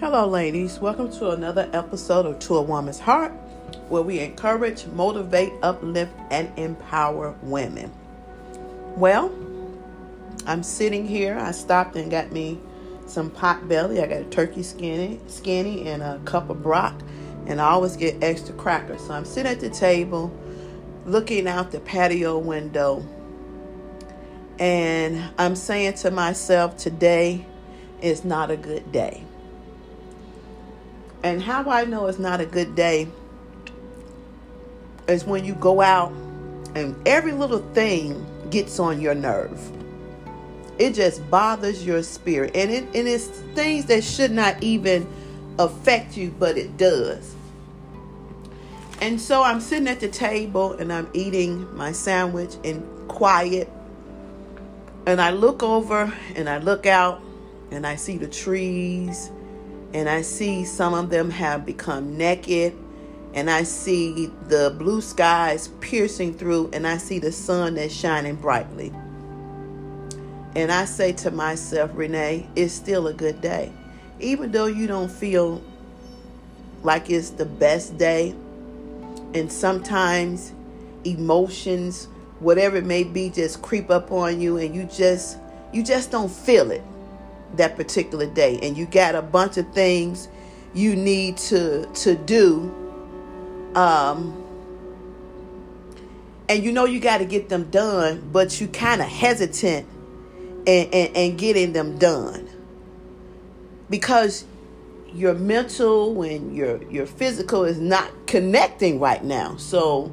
Hello, ladies. Welcome to another episode of To a Woman's Heart, where we encourage, motivate, uplift, and empower women. Well, I'm sitting here. I stopped and got me some Potbelly. I got a turkey skinny, skinny, and a cup of broth, and I always get extra crackers. So I'm sitting at the table, looking out the patio window, and I'm saying to myself, today is not a good day. And how I know it's not a good day is when you go out and every little thing gets on your nerve. It just bothers your spirit. And, it, and it's things that should not even affect you, but it does. And so I'm sitting at the table and I'm eating my sandwich in quiet. And I look over and I look out and I see the trees and I see some of them have become naked and I see the blue skies piercing through and I see the sun that's shining brightly. And I say to myself, Renee, it's still a good day. Even though you don't feel like it's the best day, and sometimes emotions, whatever it may be, just creep up on you and you just you just don't feel it that particular day. And you got a bunch of things you need to to do um and you know you got to get them done but you kind of hesitant and, and, and getting them done. Because your mental and your your physical is not connecting right now. So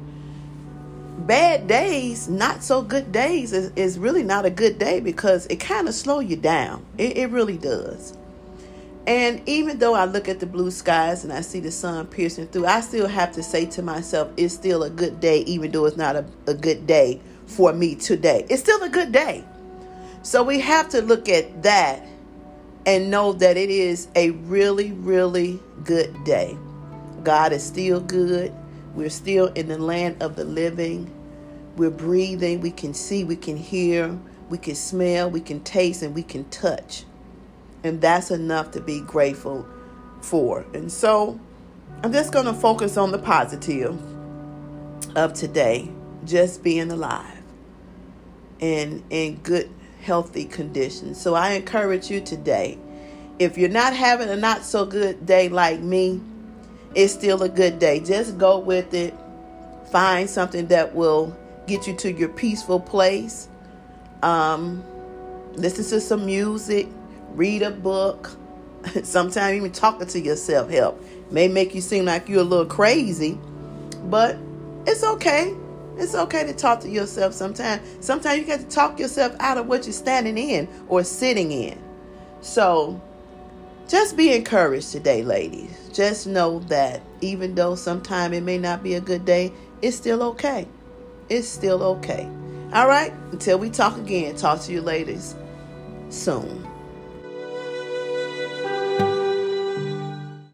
bad days, not so good days, is, is really not a good day because it kind of slow you down. It, it really does. And even though I look at the blue skies and I see the sun piercing through, I still have to say to myself, it's still a good day, even though it's not a, a good day for me today. It's still a good day. So we have to look at that and know that it is a really, really good day. God is still good. We're still in the land of the living. We're breathing. We can see, we can hear, we can smell, we can taste, and we can touch. And that's enough to be grateful for. And so I'm just going to focus on the positive of today, just being alive and in good, healthy condition. So I encourage you today if you're not having a not so good day like me, it's still a good day. Just go with it. Find something that will get you to your peaceful place. Um, listen to some music, read a book. Sometimes even talking to yourself help. May make you seem like you're a little crazy, but it's okay. It's okay to talk to yourself sometimes. Sometimes you got to talk yourself out of what you're standing in or sitting in. So just be encouraged today, ladies. Just know that even though sometimes it may not be a good day, it's still okay. It's still okay. All right? Until we talk again, talk to you ladies soon.